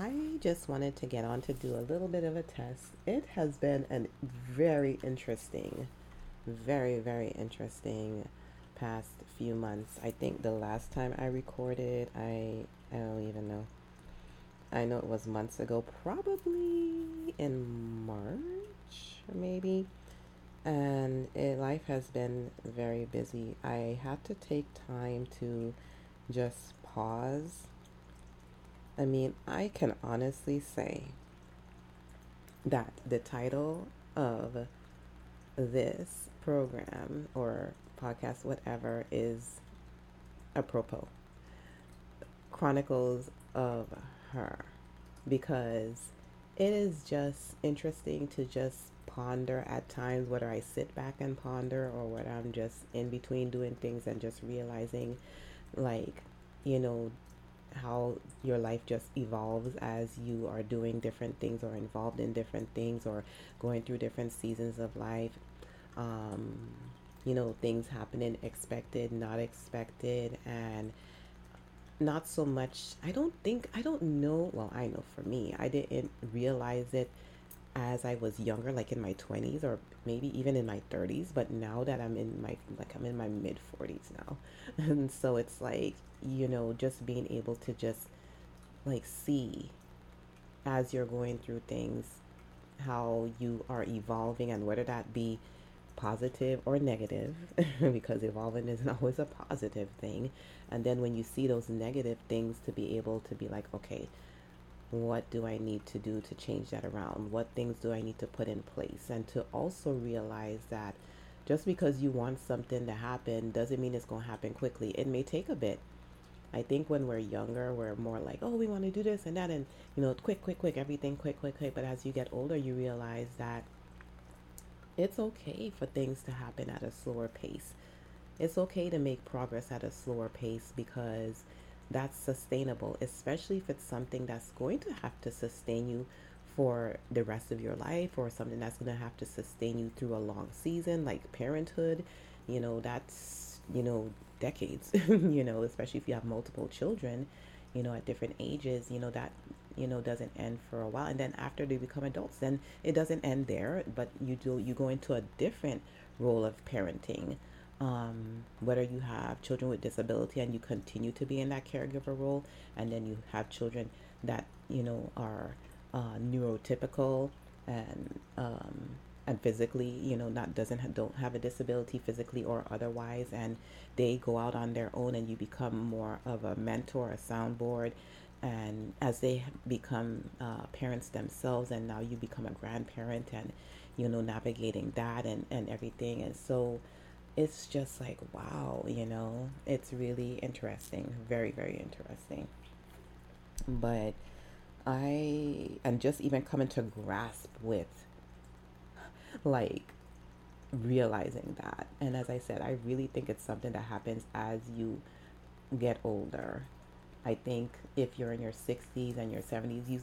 I just wanted to get on to do a little bit of a test. It has been a very interesting, very, very interesting past few months. I think the last time I recorded, I I don't even know. I know it was months ago, probably in March, maybe. And it, life has been very busy. I had to take time to just pause. I mean, I can honestly say that the title of this program or podcast, whatever, is apropos Chronicles of Her because it is just interesting to just ponder at times, whether I sit back and ponder or whether I'm just in between doing things and just realizing, like, you know, how your life just evolves as you are doing different things or involved in different things or going through different seasons of life. Um, you know, things happening expected, not expected, and not so much. I don't think, I don't know. Well, I know for me, I didn't realize it as I was younger, like in my 20s or maybe even in my 30s. But now that I'm in my, like, I'm in my mid 40s now. And so it's like, you know, just being able to just like see as you're going through things how you are evolving and whether that be positive or negative because evolving isn't always a positive thing and then when you see those negative things to be able to be like okay what do i need to do to change that around what things do i need to put in place and to also realize that just because you want something to happen doesn't mean it's going to happen quickly it may take a bit I think when we're younger, we're more like, oh, we want to do this and that, and you know, quick, quick, quick, everything quick, quick, quick. But as you get older, you realize that it's okay for things to happen at a slower pace. It's okay to make progress at a slower pace because that's sustainable, especially if it's something that's going to have to sustain you for the rest of your life or something that's going to have to sustain you through a long season like parenthood. You know, that's, you know, decades, you know, especially if you have multiple children, you know, at different ages, you know, that you know doesn't end for a while and then after they become adults then it doesn't end there but you do you go into a different role of parenting um, whether you have children with disability and you continue to be in that caregiver role and then you have children that you know are uh, neurotypical and um, and physically you know not doesn't don't have a disability physically or otherwise and they go out on their own and you become more of a mentor a soundboard and as they become uh, parents themselves and now you become a grandparent and you know navigating that and, and everything. And so it's just like wow you know? It's really interesting very very interesting. But i am just even coming to grasp with like realizing that. And as i said i really think it's something that happens as you get older. I think if you're in your 60s and your 70s, you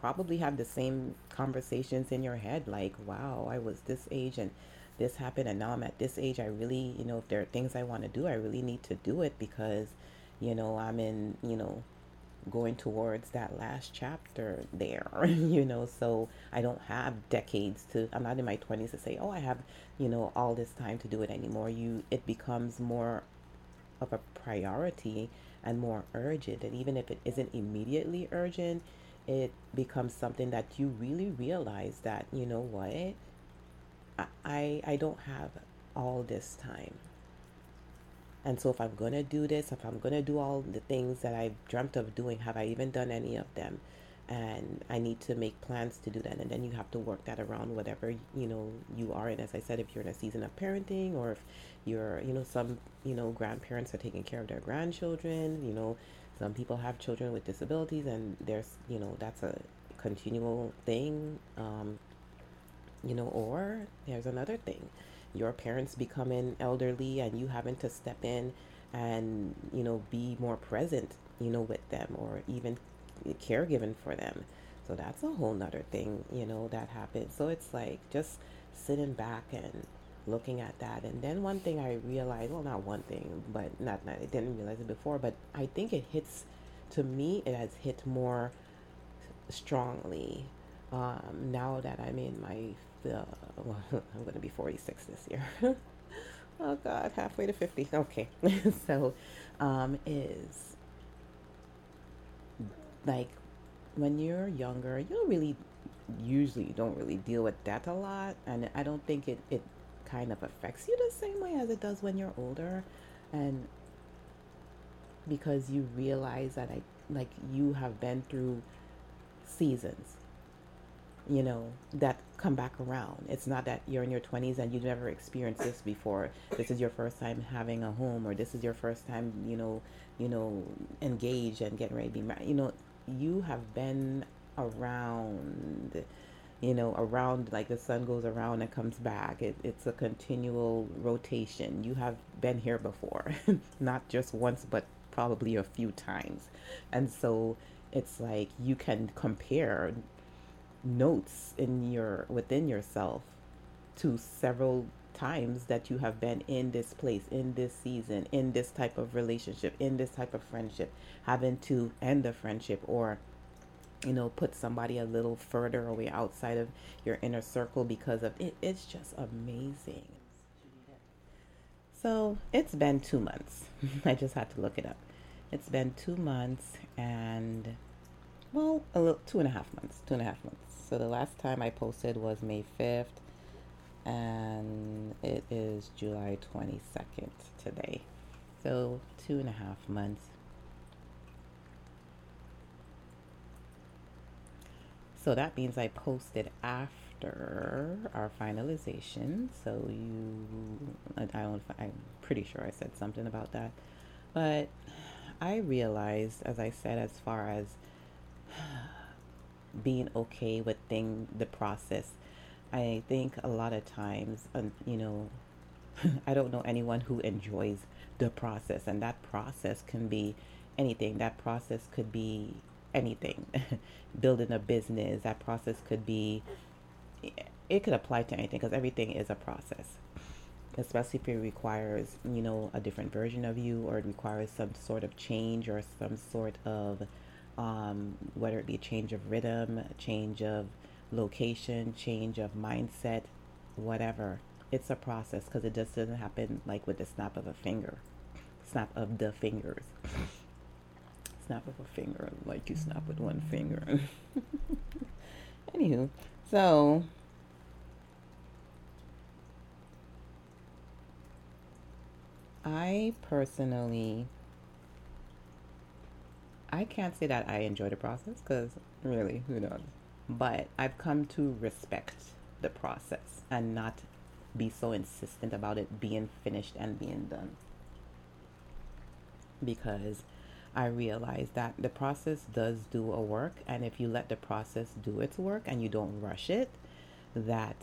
probably have the same conversations in your head like, wow, I was this age and this happened and now I'm at this age. I really, you know, if there are things I want to do, I really need to do it because, you know, I'm in, you know, going towards that last chapter there, you know, so I don't have decades to, I'm not in my 20s to say, oh, I have, you know, all this time to do it anymore. You, it becomes more of a priority and more urgent. And even if it isn't immediately urgent, it becomes something that you really realize that, you know what, I, I don't have all this time. And so if I'm going to do this, if I'm going to do all the things that I've dreamt of doing, have I even done any of them? and I need to make plans to do that. And then you have to work that around whatever you know you are. And as I said, if you're in a season of parenting, or if you're, you know, some you know grandparents are taking care of their grandchildren. You know, some people have children with disabilities, and there's you know that's a continual thing. Um, you know, or there's another thing, your parents becoming elderly, and you having to step in and you know be more present you know with them or even caregiving for them. So that's a whole nother thing, you know, that happens. So it's like just sitting back and looking at that. And then one thing I realized, well, not one thing, but not, not I didn't realize it before, but I think it hits, to me, it has hit more strongly um, now that I'm in my, uh, well, I'm going to be 46 this year. oh God, halfway to 50. Okay. so, um, is like when you're younger, you don't really, usually don't really deal with that a lot. And I don't think it, it kind of affects you the same way as it does when you're older. And because you realize that I, like you have been through seasons you know, that come back around. It's not that you're in your 20s and you've never experienced this before. This is your first time having a home, or this is your first time, you know, you know, engaged and getting ready to be married. You know, you have been around, you know, around like the sun goes around and comes back. It, it's a continual rotation. You have been here before, not just once, but probably a few times. And so it's like you can compare notes in your within yourself to several times that you have been in this place, in this season, in this type of relationship, in this type of friendship, having to end the friendship or you know, put somebody a little further away outside of your inner circle because of it. It's just amazing. So it's been two months. I just had to look it up. It's been two months and, well, a little, two and a half months, two and a half months. So the last time I posted was May 5th, and it is July 22nd today. So two and a half months. So that means I posted after our finalization. So you, I don't, I'm pretty sure I said something about that. But I realized, as I said, as far as being okay with thing the process. I think a lot of times, um, you know, I don't know anyone who enjoys the process, and that process can be anything. That process could be anything. Building a business, that process could be, it could apply to anything because everything is a process. Especially if it requires, you know, a different version of you or it requires some sort of change or some sort of um, whether it be a change of rhythm, change of location, change of mindset, whatever. It's a process because it just doesn't happen like with the snap of a finger, snap of the fingers. snap of a finger, like you snap with one finger. Anywho, so I personally I can't say that I enjoy the process because really, who knows? But I've come to respect the process and not be so insistent about it being finished and being done. Because I realize that the process does do a work, and if you let the process do its work and you don't rush it, that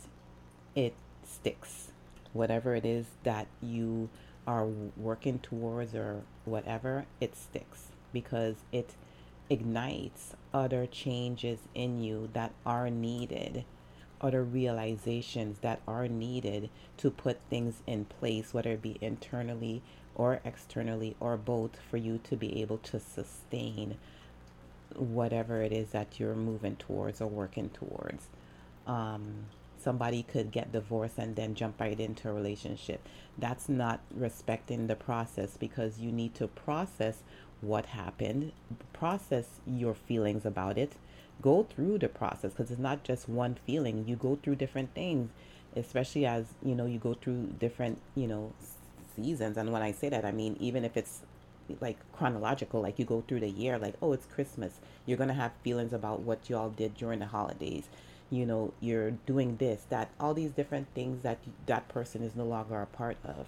it sticks. Whatever it is that you are working towards or whatever, it sticks because it ignites other changes in you that are needed, other realizations that are needed to put things in place, whether it be internally or externally or both, for you to be able to sustain whatever it is that you're moving towards or working towards. Um, somebody could get divorced and then jump right into a relationship. That's not respecting the process because you need to process what happened, process your feelings about it, go through the process because it's not just one feeling. You go through different things, especially as you know you go through different you know seasons. And when I say that, I mean even if it's like chronological, like you go through the year, like oh it's Christmas, you're gonna have feelings about what y'all did during the holidays. You know, you're doing this, that, all these different things that that person is no longer a part of.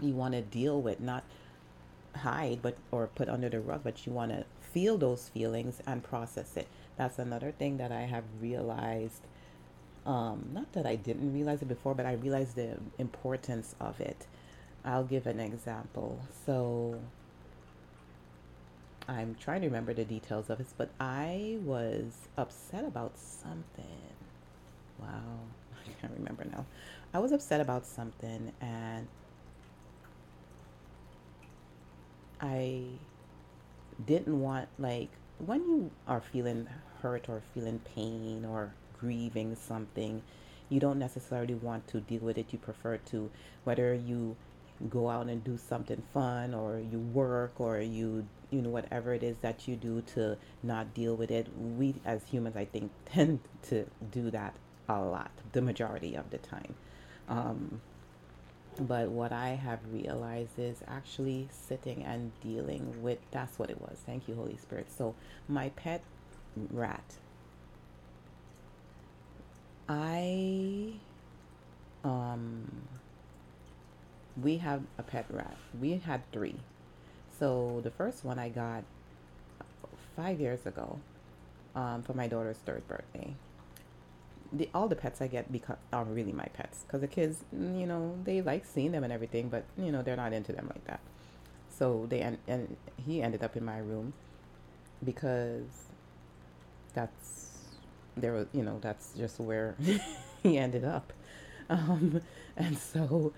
You want to deal with, not hide but or put under the rug but you want to feel those feelings and process it. That's another thing that i have realized um, not that i didn't realize it before but i realized the importance of it. I'll give an example. So i'm trying to remember the details of this but i was upset about something. Wow i can't remember now. I was upset about something and I didn't want like when you are feeling hurt or feeling pain or grieving something, you don't necessarily want to deal with it. You prefer to, whether you go out and do something fun or you work or you you know whatever it is that you do to not deal with it we as humans i think tend to do that a lot the majority of the time um, but what i have realized is actually sitting and dealing with that's what it was thank you holy spirit so my pet rat i um we have a pet rat. We had three. So the first one I got five years ago um, for my daughter's third birthday. The, all the pets I get because are really my pets because the kids, you know, they like seeing them and everything, but you know they're not into them like that. So they and, and he ended up in my room because that's there was you know that's just where he ended up, um, and so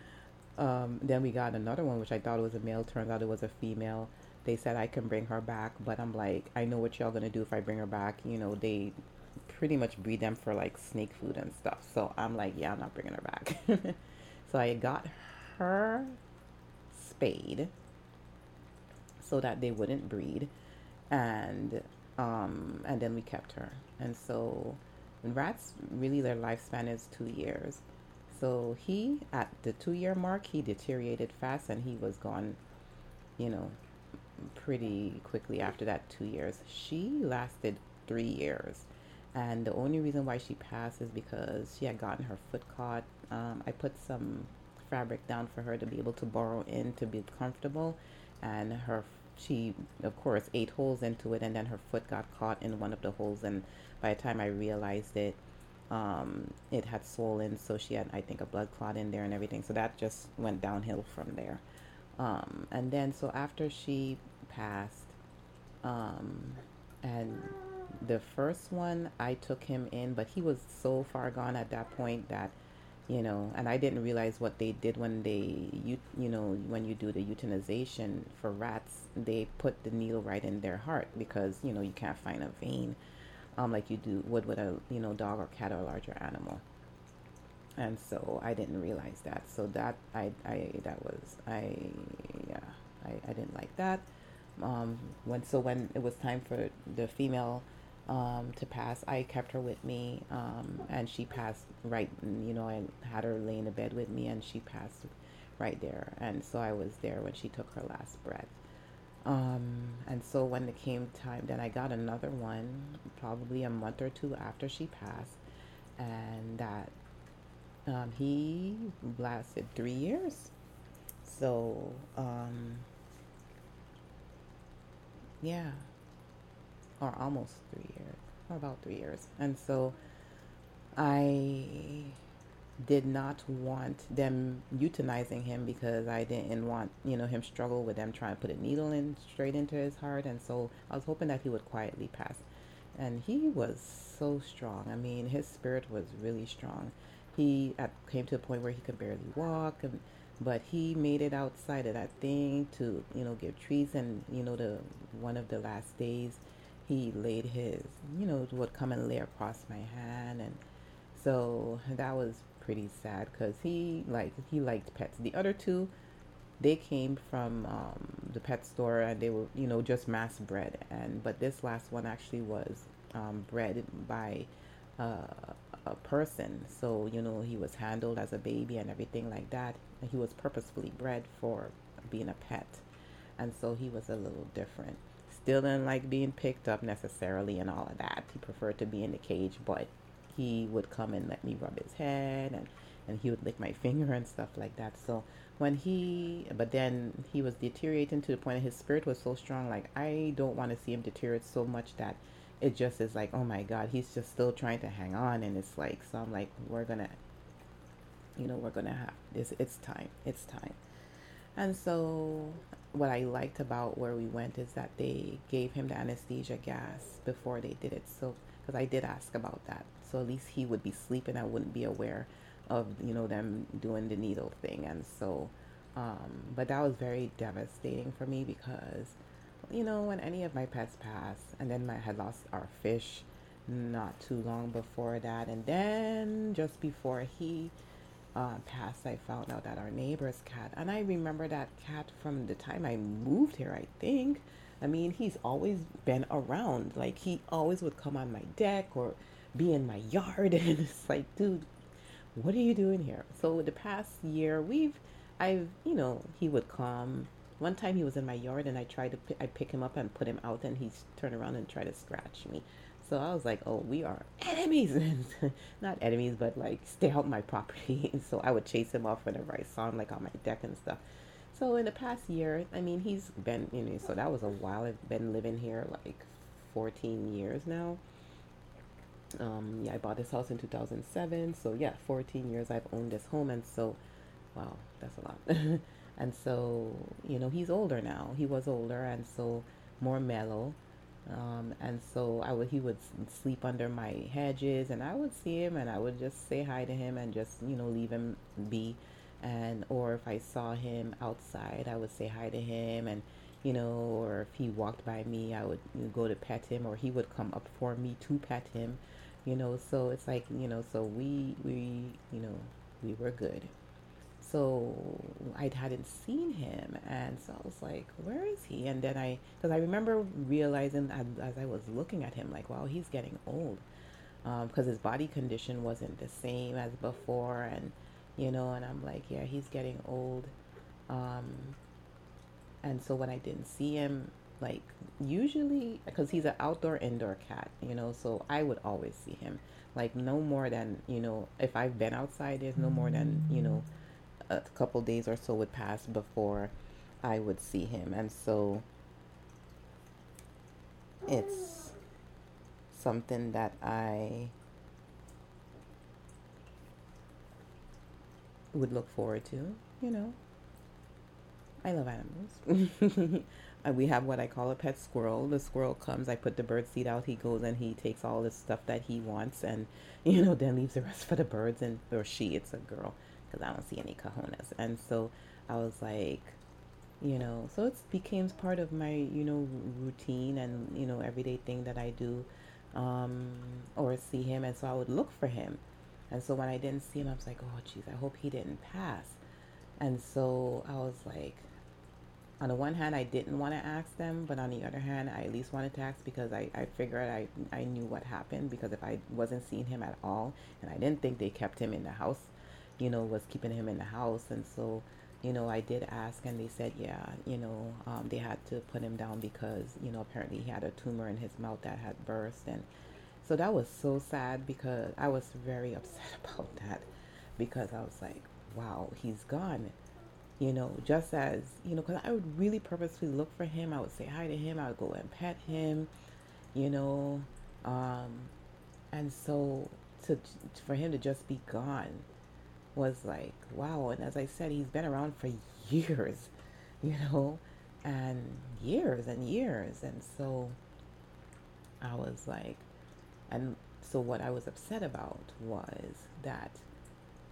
um, then we got another one, which I thought was a male. Turns out it was a female. They said I can bring her back, but I'm like, I know what y'all gonna do if I bring her back. You know, they pretty much breed them for like snake food and stuff. So I'm like, yeah, I'm not bringing her back. so I got her spayed so that they wouldn't breed, and um, and then we kept her. And so rats really their lifespan is two years. So he, at the two year mark, he deteriorated fast and he was gone, you know, pretty quickly after that two years. She lasted three years. And the only reason why she passed is because she had gotten her foot caught. Um, I put some fabric down for her to be able to burrow in to be comfortable. And her, she, of course, ate holes into it. And then her foot got caught in one of the holes. And by the time I realized it, um, it had swollen, so she had, I think, a blood clot in there and everything. So that just went downhill from there. Um, and then, so after she passed, um, and the first one, I took him in, but he was so far gone at that point that, you know, and I didn't realize what they did when they, you, you know, when you do the euthanization for rats, they put the needle right in their heart because, you know, you can't find a vein um, like you do would with a you know dog or cat or larger animal. And so I didn't realize that. So that I, I that was I yeah I, I didn't like that. Um, when so when it was time for the female um, to pass, I kept her with me, um, and she passed right. You know, I had her lay in bed with me, and she passed right there. And so I was there when she took her last breath. Um, and so when it came time, then I got another one, probably a month or two after she passed, and that um, he lasted three years. So, um, yeah, or almost three years, or about three years. And so I did not want them euthanizing him because I didn't want, you know, him struggle with them trying to put a needle in straight into his heart. And so I was hoping that he would quietly pass. And he was so strong. I mean, his spirit was really strong. He at, came to a point where he could barely walk, and, but he made it outside of that thing to, you know, give treats. And, you know, the one of the last days, he laid his, you know, would come and lay across my hand. And so that was pretty sad because he like he liked pets. The other two, they came from um, the pet store and they were you know just mass bred. And but this last one actually was um, bred by uh, a person. So you know he was handled as a baby and everything like that. He was purposefully bred for being a pet, and so he was a little different. Still didn't like being picked up necessarily and all of that. He preferred to be in the cage, but he would come and let me rub his head and and he would lick my finger and stuff like that. So when he but then he was deteriorating to the point that his spirit was so strong like i don't want to see him deteriorate so much that it just is like oh my god he's just still trying to hang on. And it's like so i'm like we're gonna you know we're gonna have this it's time it's time. And so what i liked about where we went is that they gave him the anesthesia gas before they did it so because i did ask about that so at least he would be sleeping. I wouldn't be aware of you know them doing the needle thing, and so. Um, but that was very devastating for me because, you know, when any of my pets pass, and then I had lost our fish, not too long before that. And then just before he uh, I found out that our neighbor's cat, and I remember that cat from the time I moved here, I think. I mean, he's always been around. Like, he always would come on my deck or be in my yard. And it's like, dude, what are you doing here? So, the past year, we've, I've, you know, he would come. One time he was in my yard and I tried to, I pick him up and put him out and he turned around and tried to scratch me. So I was like, oh, we are enemies. Not enemies, but like stay out my property. And so I would chase him off whenever I saw him, like on my deck and stuff. So in the past year, I mean, he's been, you know, so that was a while. I've been living here like 14 years now. Um, yeah, I bought this house in 2007. So yeah, 14 years I've owned this home. And so, wow, that's a lot. and so, you know, he's older now. He was older and so more mellow. Um, and so I would he would sleep under my hedges and I would see him and I would just say hi to him and just you know leave him be. And or if I saw him outside I would say hi to him and you know or if he walked by me I would go to pet him or he would come up for me to pet him you know. So it's like you know so we we you know we were good so I hadn't seen him, and so I was like, "Where is he?" And then I, because I remember realizing as, as, I was looking at him, like, "Wow, he's getting old," because um, his body condition wasn't the same as before, and you know, and I'm like, "Yeah, he's getting old," um, and so when I didn't see him, like usually, because he's an outdoor indoor cat, you know, so I would always see him, like no more than you know, if I've been outside, there's no more than you know a couple days or so would pass before I would see him. And so it's something that I would look forward to, you know. I love animals. we have what I call a pet squirrel. The squirrel comes, I put the bird seed out, he goes and he takes all the stuff that he wants and, you know, then leaves the rest for the birds and, or she, it's a girl because I don't see any cojones. And so I was like, you know, so it became part of my, you know, routine and, you know, everyday thing that I do um, or see him. And so I would look for him. And so when I didn't see him, I was like, oh, jeez, I hope he didn't pass. And so I was like, on the one hand, I didn't want to ask them, but on the other hand, I at least wanted to ask because I, I figured I, I knew what happened because if I wasn't seeing him at all and I didn't think they kept him in the house you know, was keeping him in the house. And so, you know, I did ask, and they said, yeah, you know, um, they had to put him down because, you know, apparently he had a tumor in his mouth that had burst. And so that was so sad because I was very upset about that because I was like, wow, he's gone. You know, just as, you know, because I would really purposely look for him. I would say hi to him. I would go and pet him, you know. Um, and so to, for him to just be gone was like, wow. And as I said, he's been around for years, you know, and years and years. And so I was like, and so what I was upset about was that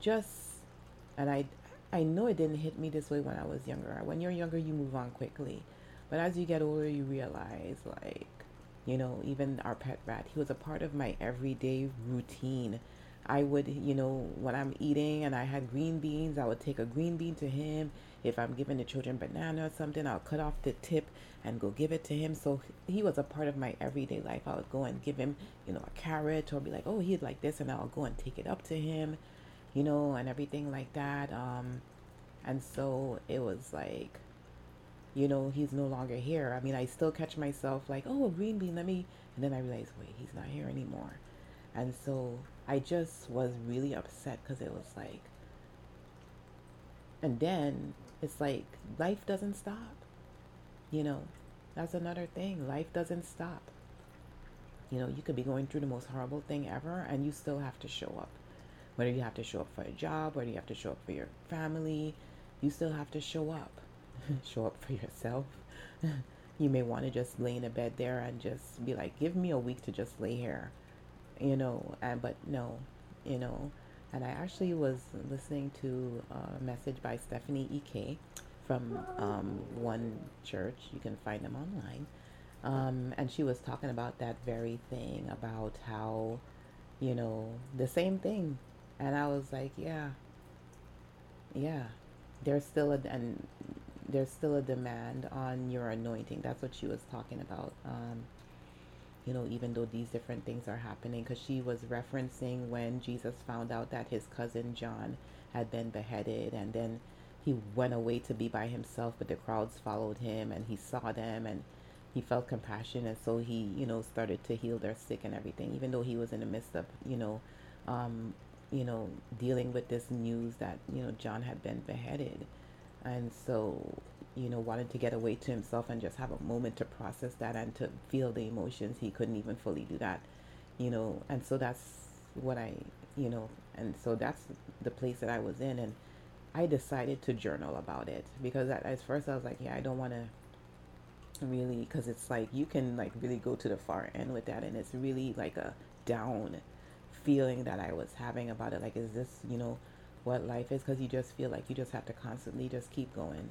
just, and I, I know it didn't hit me this way when I was younger. When you're younger, you move on quickly. But as you get older, you realize, like, you know, even our pet rat, he was a part of my everyday routine I would, you know, when I'm eating and I had green beans, I would take a green bean to him. If I'm giving the children banana or something, I'll cut off the tip and go give it to him. So he was a part of my everyday life. I would go and give him, you know, a carrot or be like, oh, he'd like this, and I'll go and take it up to him, you know, and everything like that. Um, and so it was like, you know, he's no longer here. I mean, I still catch myself like, oh, a green bean, let me, and then I realize, wait, he's not here anymore. And so I just was really upset because it was like, and then it's like life doesn't stop. You know, that's another thing. Life doesn't stop. You know, you could be going through the most horrible thing ever and you still have to show up. Whether you have to show up for a job, whether you have to show up for your family, you still have to show up. show up for yourself. you may want to just lay in a bed there and just be like, give me a week to just lay here you know, and but no, you know, and I actually was listening to a message by Stephanie Ike from um, one church. You can find them online. Um, and she was talking about that very thing about how, you know, the same thing. And I was like, yeah, yeah, there's still a, and there's still a demand on your anointing. That's what she was talking about. Um, you know, even though these different things are happening, because she was referencing when Jesus found out that his cousin John had been beheaded, and then he went away to be by himself, but the crowds followed him, and he saw them, and he felt compassion, and so he, you know, started to heal their sick and everything, even though he was in the midst of, you know, um, you know, dealing with this news that you know John had been beheaded, and so you know, wanted to get away to himself and just have a moment to process that and to feel the emotions. He couldn't even fully do that, you know, and so that's what I, you know, and so that's the place that I was in. And I decided to journal about it because at, at first I was like, yeah, I don't want to really, because it's like you can like really go to the far end with that. And it's really like a down feeling that I was having about it. Like, is this, you know, what life is? Because you just feel like you just have to constantly just keep going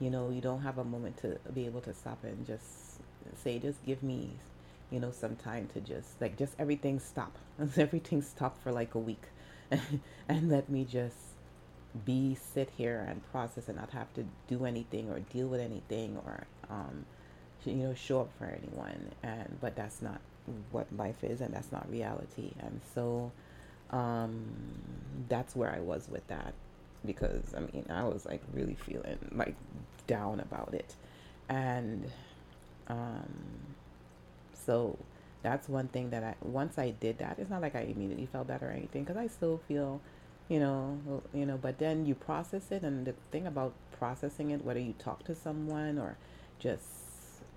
you know you don't have a moment to be able to stop and just say just give me you know some time to just like just everything stop. Everything stop for like a week. And let me just be sit here and process and not have to do anything or deal with anything or um you know show up for anyone. And but that's not what life is and that's not reality. And so um that's where i was with that because I mean, I was like really feeling like down about it. And um, so that's one thing that I, once I did that, it's not like I immediately felt better or anything because I still feel, you know, you know, but then you process it. And the thing about processing it, whether you talk to someone or just,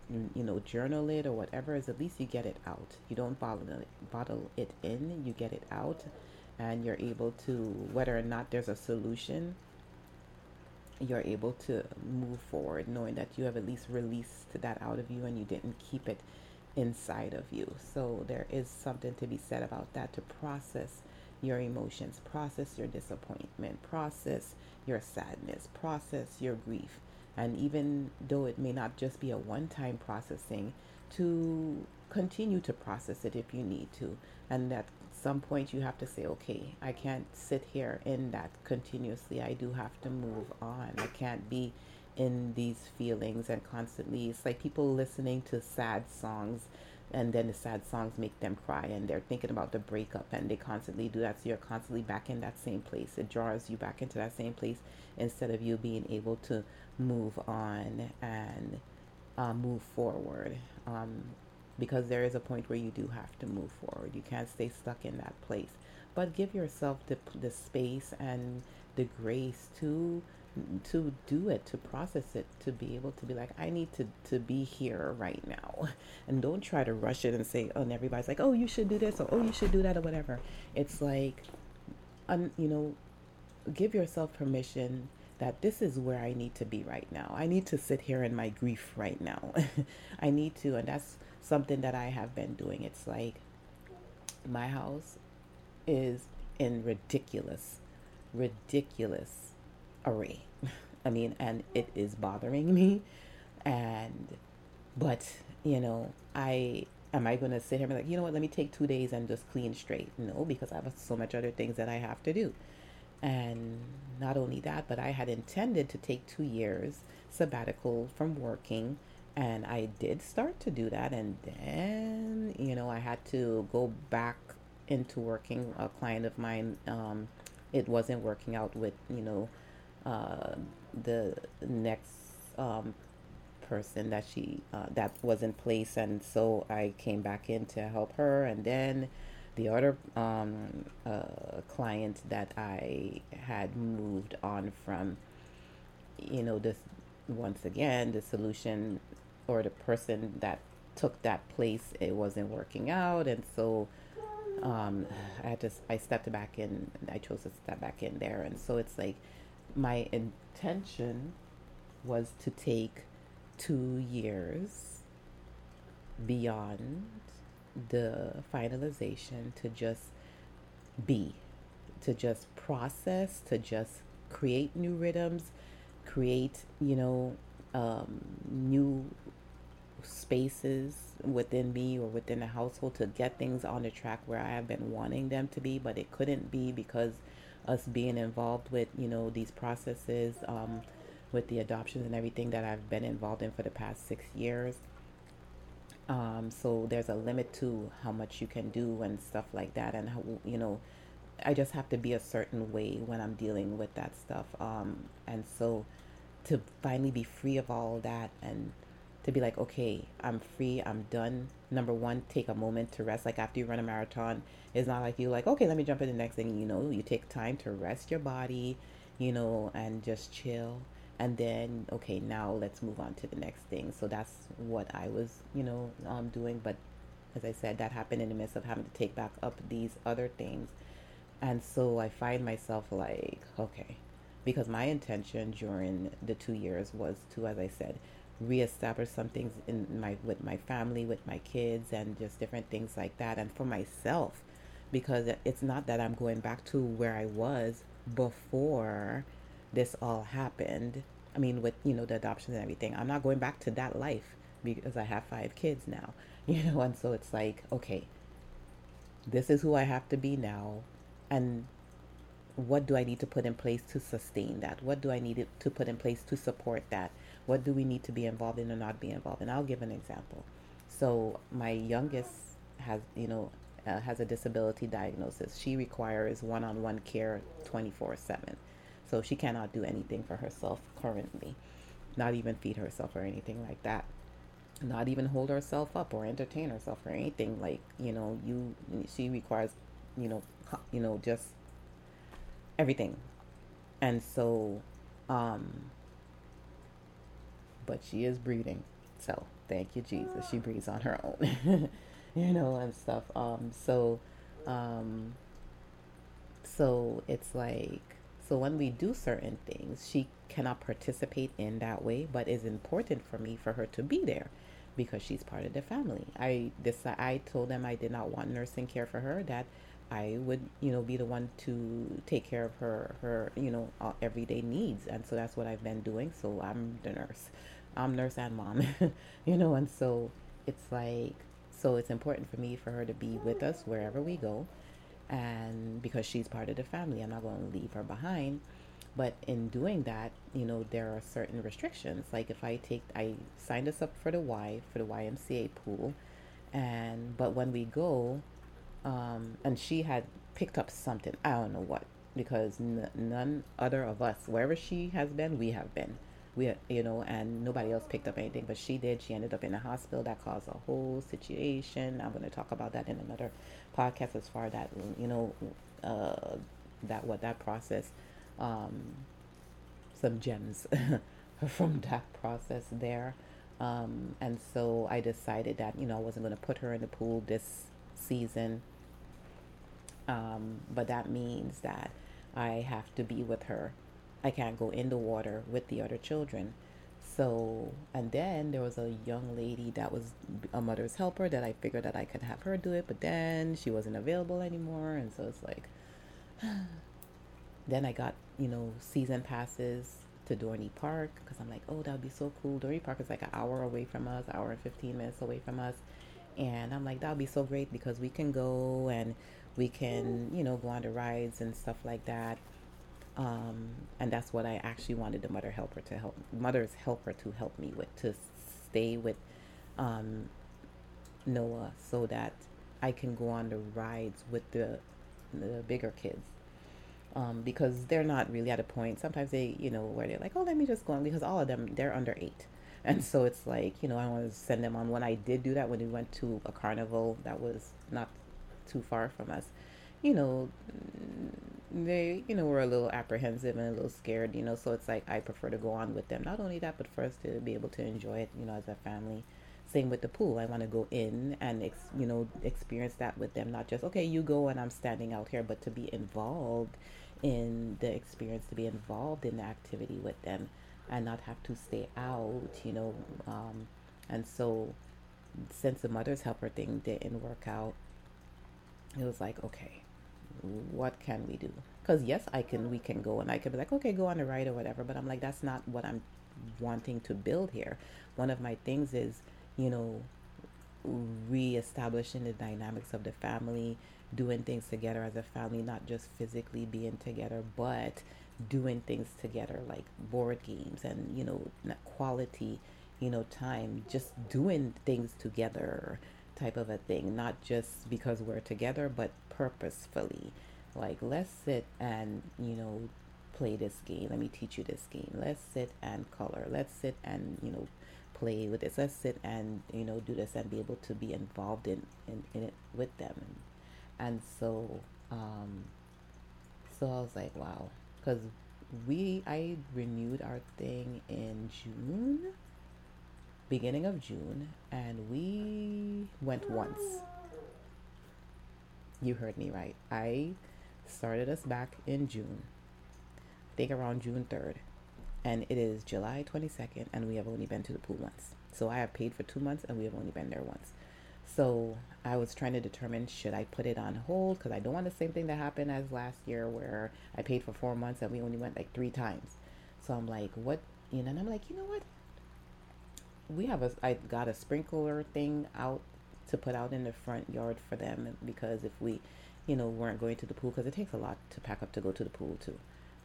you know, journal it or whatever, is at least you get it out. You don't bottle it, bottle it in, you get it out and you're able to, whether or not there's a solution, you're able to move forward knowing that you have at least released that out of you and you didn't keep it inside of you. So there is something to be said about that to process your emotions, process your disappointment, process your sadness, process your grief. And even though it may not just be a one time processing, to continue to process it if you need to. And that some point you have to say, okay, I can't sit here in that continuously. I do have to move on. I can't be in these feelings and constantly. It's like people listening to sad songs and then the sad songs make them cry and they're thinking about the breakup and they constantly do that. So you're constantly back in that same place. It draws you back into that same place instead of you being able to move on and uh, move forward. Um, because there is a point where you do have to move forward. You can't stay stuck in that place. But give yourself the, the space and the grace to to do it, to process it, to be able to be like, I need to, to be here right now. And don't try to rush it and say, oh, and everybody's like, oh, you should do this or oh, you should do that or whatever. It's like, um, you know, give yourself permission that this is where I need to be right now. I need to sit here in my grief right now. I need to, and that's something that I have been doing. It's like my house is in ridiculous, ridiculous array. I mean, and it is bothering me. And, but, you know, I am I going to sit here and be like, you know what, let me take two days and just clean straight? No, because I have so much other things that I have to do. And not only that, but I had intended to take two years sabbatical from working and I did start to do that. And then, you know, I had to go back into working. A client of mine, um, it wasn't working out with, you know, uh, the next um, person that she uh, that was in place, and so I came back in to help her, and then the other um, uh, client that I had moved on from, you know, this once again the solution or the person that took that place it wasn't working out. And so um, I had to I stepped back in I chose to step back in there. And so it's like my intention was to take two years beyond the finalization to just be to just process to just create new rhythms create you know um, new spaces within me or within the household to get things on the track where I have been wanting them to be, but it couldn't be because us being involved with you know these processes um, with the adoptions and everything that I've been involved in for the past six years. Um, so there's a limit to how much you can do and stuff like that, and how you know. I just have to be a certain way when I'm dealing with that stuff. Um, and so to finally be free of all that and to be like, okay, I'm free, I'm done. Number one, take a moment to rest. Like after you run a marathon, it's not like you like, okay, let me jump in the next thing. You know, you take time to rest your body, you know, and just chill. And then, okay, now let's move on to the next thing. So that's what I was, you know, um, doing. But as I said, that happened in the midst of having to take back up these other things. And so I find myself like, okay, because my intention during the two years was to, as I said, reestablish some things in my with my family, with my kids, and just different things like that, and for myself, because it's not that I'm going back to where I was before this all happened. I mean, with you know the adoptions and everything, I'm not going back to that life because I have five kids now, you know, and so it's like, okay, this is who I have to be now, and what do I need to put in place to sustain that? What do I need to put in place to support that? What do we need to be involved in or not be involved in? I'll give an example. So my youngest has, you know, uh, has a disability diagnosis. She requires one-on-one care 24/7. So she cannot do anything for herself currently. Not even feed herself or anything like that. Not even hold herself up or entertain herself or anything like, you know, you she requires, you know, you know, just everything. And so, um, but she is breathing. So thank you, Jesus. She breathes on her own, you know, and stuff. Um, so, um, so it's like, so when we do certain things, she cannot participate in that way, but it's important for me for her to be there because she's part of the family. I decided, I told them I did not want nursing care for her, that I would, you know, be the one to take care of her, her, you know, uh, everyday needs. And so that's what I've been doing. So I'm the nurse. I'm nurse and mom, you know, and so it's like, so it's important for me for her to be with us wherever we go. And because she's part of the family, I'm not going to leave her behind. But in doing that, you know, there are certain restrictions. Like if I take, I signed us up for the Y, for the YMCA pool. And, but when we go, um, and she had picked up something. I don't know what because n- none other of us, wherever she has been, we have been. We, you know, and nobody else picked up anything, but she did. She ended up in a hospital. That caused a whole situation. I'm going to talk about that in another podcast as far that you know, uh, that what that process, um, some gems from that process there. Um, and so I decided that you know I wasn't going to put her in the pool this season um, but that means that I have to be with her. I can't go in the water with the other children. So, and then there was a young lady that was a mother's helper that I figured that I could have her do it, but then she wasn't available anymore. And so it's like, then I got, you know, season passes to Dorney Park because I'm like, oh, that would be so cool. Dorney Park is like an hour away from us, hour and 15 minutes away from us. And I'm like, that would be so great because we can go and we can, you know, go on the rides and stuff like that. Um, and that's what I actually wanted the mother helper to help, mother's helper to help me with, to stay with um, Noah so that I can go on the rides with the, the bigger kids. Um, because they're not really at a point. Sometimes they, you know, where they're like, oh, let me just go on because all of them, they're under eight. And so it's like, you know, I want to send them on. When I did do that, when we went to a carnival that was not too far from us, you know, they, you know, were a little apprehensive and a little scared, you know, so it's like I prefer to go on with them. Not only that, but for us to be able to enjoy it, you know, as a family. Same with the pool. I want to go in and, ex- you know, experience that with them. Not just, okay, you go and I'm standing out here, but to be involved in the experience, to be involved in the activity with them and not have to stay out, you know. Um, and so, since the mother's helper thing didn't work out, it was like, okay, what can we do? Because yes, I can, we can go and I could be like, okay, go on the ride or whatever. But I'm like, that's not what I'm wanting to build here. One of my things is, you know, reestablishing the dynamics of the family, doing things together as a family, not just physically being together, but doing things together like board games and, you know, quality, you know, time, just doing things together type of a thing, not just because we're together, but purposefully. Like, let's sit and, you know, play this game. Let me teach you this game. Let's sit and color. Let's sit and, you know, play with this. Let's sit and, you know, do this and be able to be involved in, in, in it with them. And, so, um, so I was like, wow. Because we, I renewed our thing in June, beginning of June, and we went once. You heard me right. I started us back in June I think around June 3rd. And it is July 22nd, and we have only been to the pool once. So I have paid for two months, and we have only been there once. So I was trying to determine should I put it on hold because I don't want the same thing to happen as last year where I paid for four months and we only went like three times. So I'm like, what? You know, and I'm like, you know what? We have a, I got a sprinkler thing out to put out in the front yard for them because if we, you know, weren't going to the pool because it takes a lot to pack up to go to the pool too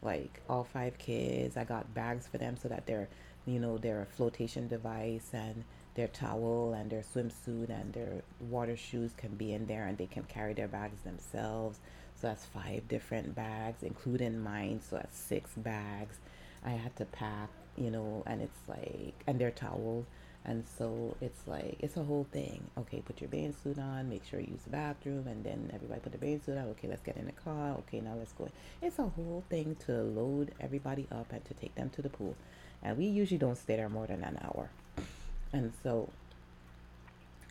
like all five kids. I got bags for them so that their, you know, their flotation device and their towel and their swimsuit and their water shoes can be in there and they can carry their bags themselves. So that's five different bags, including mine. So that's six bags. I had to pack, you know, and it's like, and their towels. And so it's like, it's a whole thing. Okay, put your bathing suit on, make sure you use the bathroom, and then everybody put the bathing suit on. Okay, let's get in the car. Okay, now let's go. It's a whole thing to load everybody up and to take them to the pool. And we usually don't stay there more than an hour. And so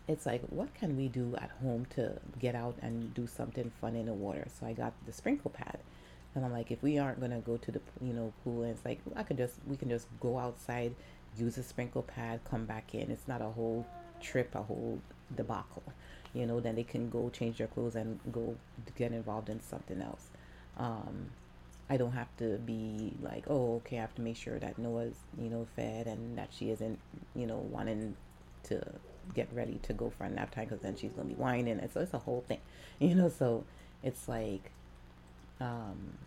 it's like, what can we do at home to get out and do something fun in the water? So I got the sprinkle pad. And I'm like, if we aren't gonna go to the you know pool, and it's like I could just we can just go outside use a sprinkle pad, come back in. It's not a whole trip, a whole debacle. You know, then they can go change their clothes and go get involved in something else. Um, I don't have to be like, oh, okay, I have to make sure that Noah's, you know, fed and that she isn't, you know, wanting to get ready to go for a nap time because then she's to be whining. And so it's a whole thing, you know, so it's like, um,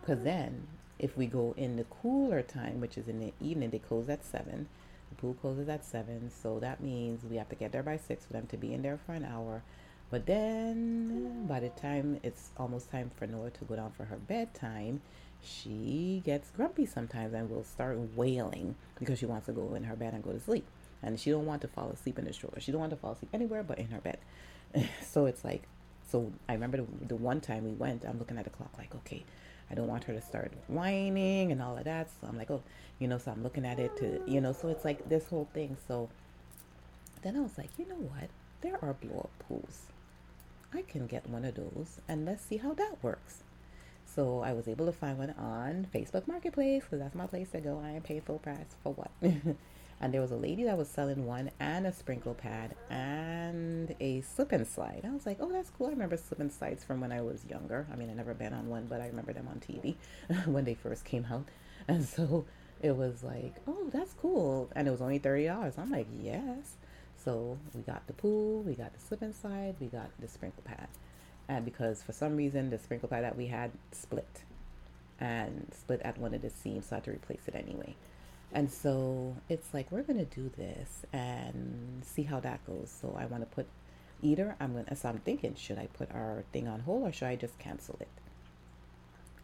because then if we go in the cooler time, which is in the evening, they close at 7. The pool closes at 7, so that means we have to get there by 6 for them to be in there for an hour. But then, by the time it's almost time for Noah to go down for her bedtime, she gets grumpy sometimes and will start wailing because she wants to go in her bed and go to sleep. And she don't want to fall asleep in the stroller. She don't want to fall asleep anywhere but in her bed. so it's like, so I remember the, the one time we went, I'm looking at the clock like, okay, I don't want her to start whining and all of that. So I'm like, oh, you know, so I'm looking at it to, you know, so it's like this whole thing. So then I was like, you know what? There are blow up pools. I can get one of those and let's see how that works. So I was able to find one on Facebook Marketplace because that's my place to go. I ain't paying full price for what? and there was a lady that was selling one and a sprinkle pad and a slip and slide. I was like, oh, that's cool. I remember slip and slides from when I was younger. I mean, I never been on one, but I remember them on TV when they first came out. And so it was like, oh, that's cool. And it was only $30. I'm like, yes. So we got the pool, we got the slip and slide, we got the sprinkle pad. And because for some reason the sprinkle pad that we had split and split at one of the seams, so I had to replace it anyway. And so it's like we're gonna do this and see how that goes. So I want to put either I'm gonna. So I'm thinking, should I put our thing on hold or should I just cancel it?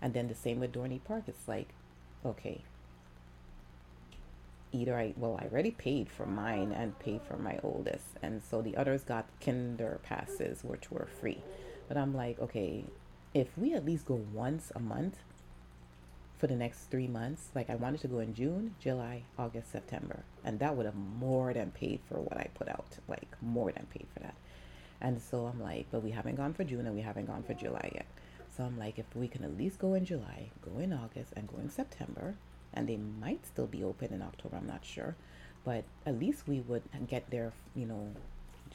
And then the same with Dorney Park. It's like, okay, either I well I already paid for mine and paid for my oldest, and so the others got kinder passes which were free. But I'm like, okay, if we at least go once a month for the next three months. Like I wanted to go in June, July, August, September. And that would have more than paid for what I put out. Like more than paid for that. And so I'm like, but we haven't gone for June and we haven't gone for July yet. So I'm like, if we can at least go in July, go in August, and go in September, and they might still be open in October, I'm not sure. But at least we would get there, you know,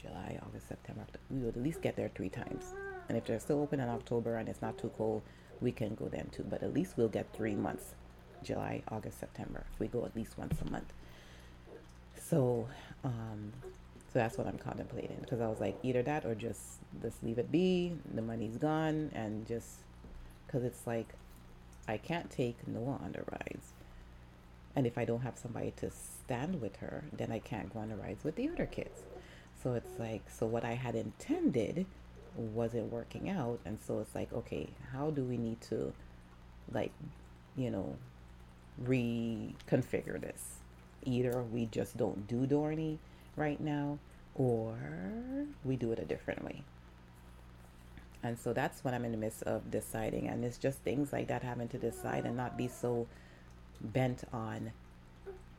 July, August, September. We would at least get there three times. And if they're still open in October and it's not too cold, we can go then too. But at least we'll get three months July, August, September. If we go at least once a month. So, um, so that's what I'm contemplating because I was like, either that or just just leave it be. The money's gone, and just because it's like I can't take Noah on the rides, and if I don't have somebody to stand with her, then I can't go on the rides with the other kids. So it's like, so what I had intended wasn't working out, and so it's like, okay, how do we need to, like, you know, reconfigure this? Either we just don't do Dorney right now, or we do it a different way. And so that's what I'm in the midst of deciding. And it's just things like that having to decide and not be so bent on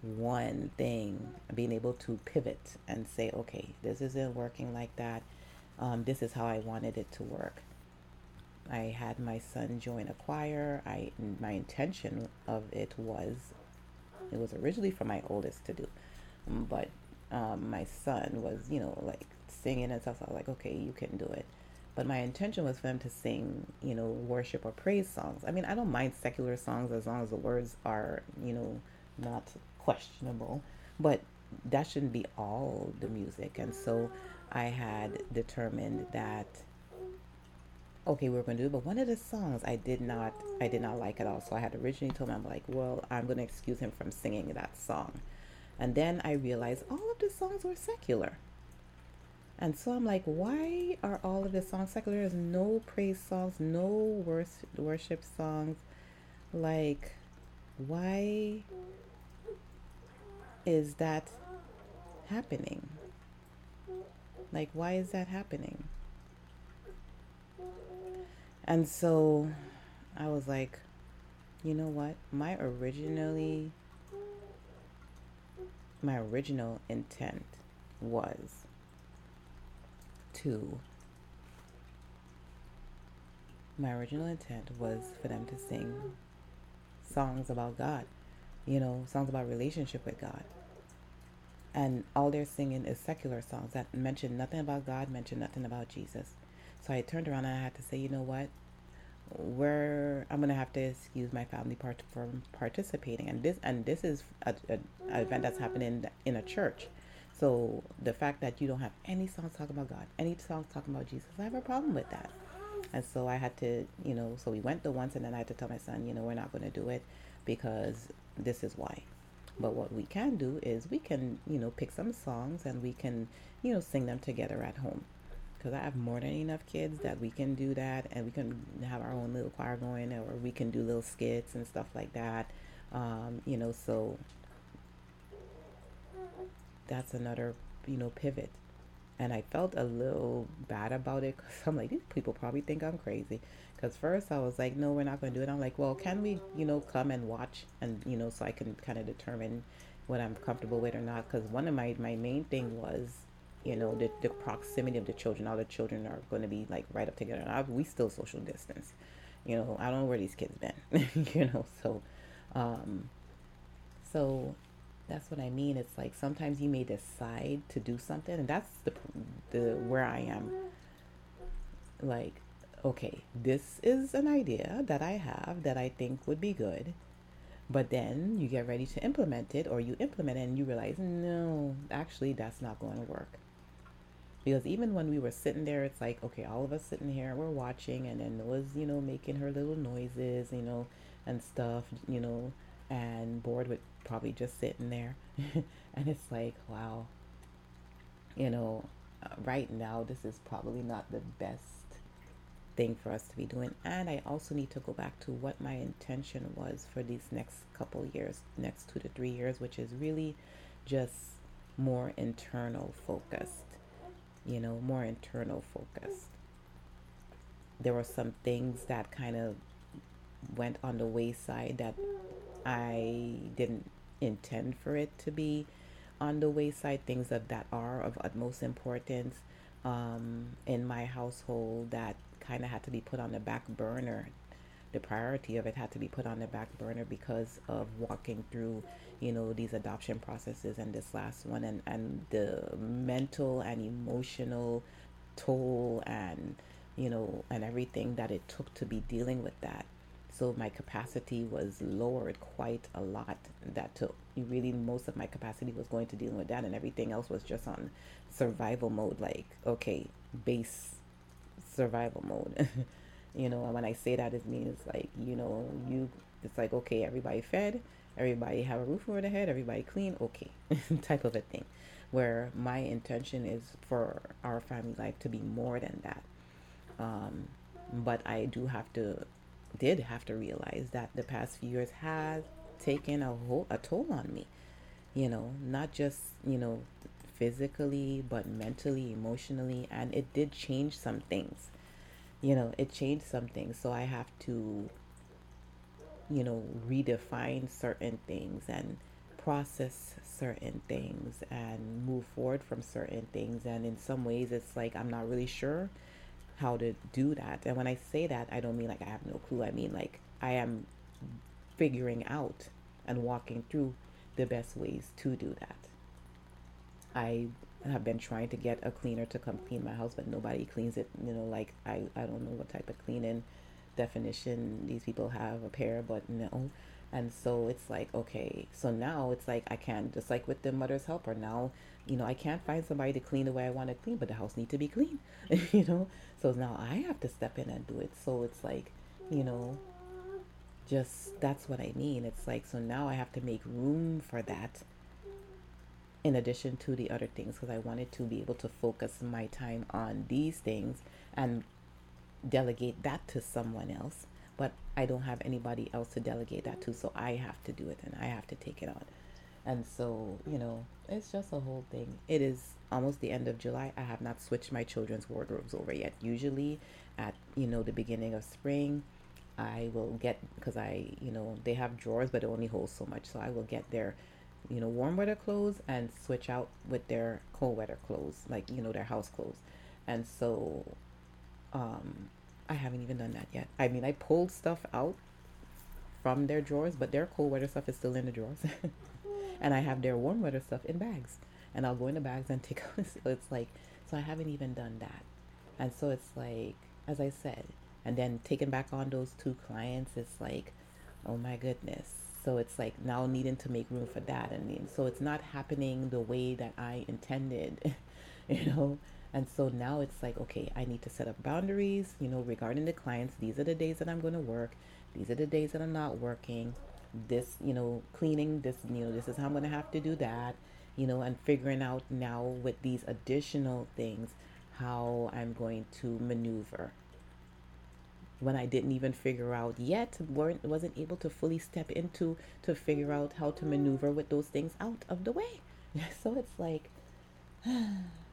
one thing, being able to pivot and say, okay, this isn't working like that. Um, this is how I wanted it to work. I had my son join a choir. I my intention of it was it was originally for my oldest to do, but um, my son was you know like singing and stuff. So I was like, okay, you can do it. But my intention was for them to sing, you know, worship or praise songs. I mean, I don't mind secular songs as long as the words are, you know, not questionable. But that shouldn't be all the music. And so I had determined that okay, we were going to do. But one of the songs I did not, I did not like at all. So I had originally told him, I'm like, well, I'm going to excuse him from singing that song. And then I realized all of the songs were secular. And so I'm like, why are all of the songs secular? There's no praise songs, no worship songs. Like, why is that happening? Like, why is that happening? And so I was like, you know what? My originally, my original intent was to, my original intent was for them to sing songs about God, you know, songs about relationship with God. And all they're singing is secular songs that mention nothing about God, mention nothing about Jesus. So I turned around and I had to say, you know what? Where I'm gonna have to excuse my family part from participating, and this and this is a, a, event that's happening in a church. So the fact that you don't have any songs talking about God, any songs talking about Jesus, I have a problem with that. And so I had to, you know, so we went the once, and then I had to tell my son, you know, we're not going to do it because this is why. But what we can do is we can, you know, pick some songs and we can, you know, sing them together at home because I have more than enough kids that we can do that and we can have our own little choir going or we can do little skits and stuff like that. Um, you know, so that's another, you know, pivot. And I felt a little bad about it because I'm like, these people probably think I'm crazy. Because first I was like, no, we're not going to do it. I'm like, well, can we, you know, come and watch and, you know, so I can kind of determine what I'm comfortable with or not. Because one of my, my main thing was, you know the, the proximity of the children all the children are going to be like right up together and I, we still social distance you know i don't know where these kids been you know so um so that's what i mean. It's like sometimes you may decide to do something and that's the the where i am. Like okay this is an idea that i have that i think would be good but then you get ready to implement it or you implement it and you realize no actually that's not going to work. Because even when we were sitting there, it's like, okay, all of us sitting here, we're watching, and then was, you know, making her little noises, you know, and stuff, you know, and bored would probably just sitting there. and it's like, wow, you know, uh, right now, this is probably not the best thing for us to be doing. And I also need to go back to what my intention was for these next couple years, next two to three years, which is really just more internal focused you know, more internal focused. There were some things that kind of went on the wayside that I didn't intend for it to be on the wayside, things that, that are of utmost importance um, in my household that kind of had to be put on the back burner. The priority of it had to be put on the back burner because of walking through you know these adoption processes and this last one and and the mental and emotional toll and you know and everything that it took to be dealing with that so my capacity was lowered quite a lot. That took really most of my capacity was going to dealing with that and everything else was just on survival mode like okay base survival mode. You know and when i say that it means like you know you it's like okay everybody fed everybody have a roof over their head everybody clean okay type of a thing. Where my intention is for our family life to be more than that. Um, but i do have to did have to realize that the past few years has taken a whole a toll on me. You know, not just, you know, physically, but mentally, emotionally, and it did change some things. You know, it changed some things. So I have to, you know, redefine certain things and process certain things and move forward from certain things. And in some ways, it's like I'm not really sure how to do that. And when I say that, I don't mean like I have no clue. I mean like I am figuring out and walking through the best ways to do that. I have been trying to get a cleaner to come clean my house, but nobody cleans it. You know, like I, I don't know what type of cleaning definition these people have a pair, but no. And so it's like, okay, so now it's like I can't just like with the mother's helper now, you know, I can't find somebody to clean the way I want to clean, but the house need to be clean, you know. So now I have to step in and do it. So it's like, you know, just that's what I mean. It's like so now I have to make room for that in addition to the other things because I wanted to be able to focus my time on these things and delegate that to someone else but I don't have anybody else to delegate that to, so I have to do it and I have to take it on. And so, you know, it's just a whole thing. It is almost the end of July. I have not switched my children's wardrobes over yet. Usually at, you know, the beginning of spring, I will get because I, you know, they have drawers, but it only holds so much. So I will get their, you know, warm weather clothes and switch out with their cold weather clothes, like you know, their house clothes. And so, um, I haven't even done that yet. I mean, I pulled stuff out from their drawers, but their cold weather stuff is still in the drawers. and I have their warm weather stuff in bags. And I'll go in the bags and take out. So it's like, so I haven't even done that. And so it's like, as I said, and then taking back on those two clients, it's like, oh my goodness. So it's like now needing to make room for that. And so it's not happening the way that I intended, you know. And so now it's like, okay, I need to set up boundaries, you know, regarding the clients. These are the days that I'm going to work. These are the days that I'm not working. This, you know, cleaning, this, you know, this is how I'm going to have to do that, you know, and figuring out now with these additional things how I'm going to maneuver. When I didn't even figure out yet, weren't wasn't able to fully step into to figure out how to maneuver with those things out of the way. So it's like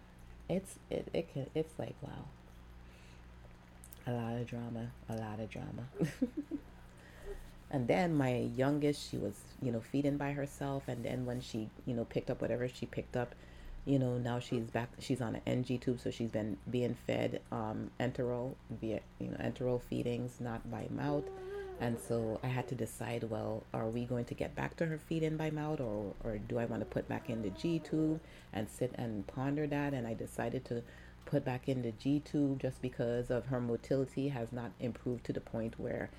it's it, it can it's like wow. A lot of drama a lot of drama. And then my youngest she was you know feeding by herself and then when she you know picked up whatever she picked up you know now she's back she's on an ng tube so she's been being fed um enteral via you know enteral feedings not by mouth and so I had to decide well, are we going to get back to her feed in by mouth or, or do I want to put back in the G tube and sit and ponder that? And I decided to put back in the G tube just because of her motility has not improved to the point where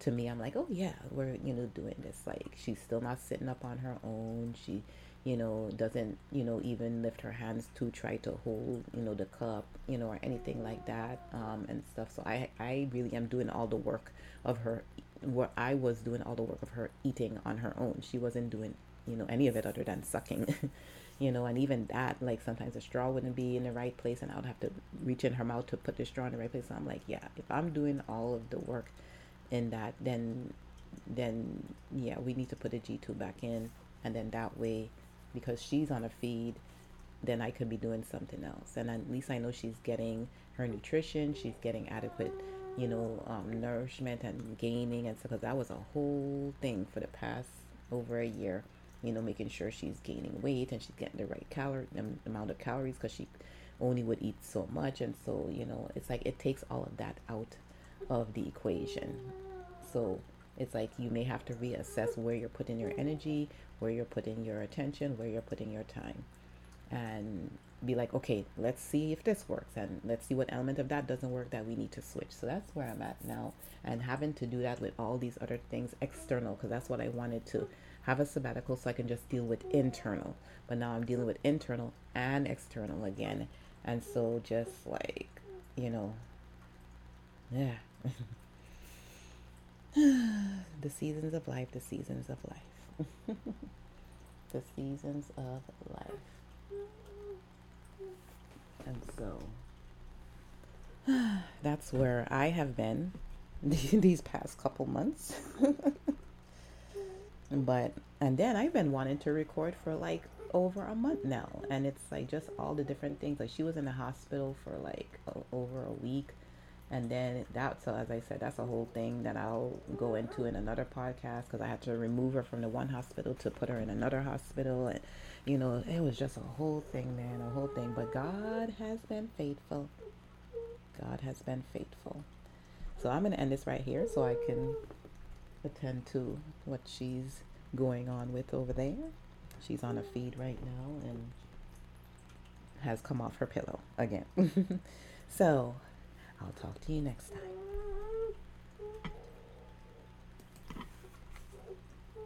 to me I'm like, oh yeah, we're, you know, doing this. Like she's still not sitting up on her own. She, you know, doesn't, you know, even lift her hands to try to hold, you know, the cup, you know, or anything like that um, and stuff. So I, I really am doing all the work of her where I was doing all the work of her eating on her own. She wasn't doing, you know, any of it other than sucking. you know, and even that, like sometimes the straw wouldn't be in the right place and I would have to reach in her mouth to put the straw in the right place. So I'm like, yeah, if I'm doing all of the work in that, then then yeah, we need to put a G tube back in and then that way because she's on a feed, then I could be doing something else. And at least I know she's getting her nutrition, she's getting adequate you know, um, nourishment and gaining and stuff. Because that was a whole thing for the past over a year. You know, making sure she's gaining weight and she's getting the right calorie amount of calories because she only would eat so much. And so, you know, it's like it takes all of that out of the equation. So it's like you may have to reassess where you're putting your energy, where you're putting your attention, where you're putting your time. And be like, okay, let's see if this works and let's see what element of that doesn't work that we need to switch. So that's where I'm at now. And having to do that with all these other things external, because that's what I wanted to have a sabbatical so I can just deal with internal. But now I'm dealing with internal and external again. And so just like, you know, yeah. the seasons of life, the seasons of life. the seasons of life. And so that's where I have been these past couple months. but and then I've been wanting to record for like over a month now. And it's like just all the different things. Like she was in the hospital for like over a week. And then that so as i said that's a whole thing that i'll go into in another podcast because i had to remove her from the one hospital to put her in another hospital. And you know it was just a whole thing man a whole thing. But god has been faithful. God has been faithful. So i'm going to end this right here so i can attend to what she's going on with over there. She's on a feed right now and has come off her pillow again. So I'll talk to you next time.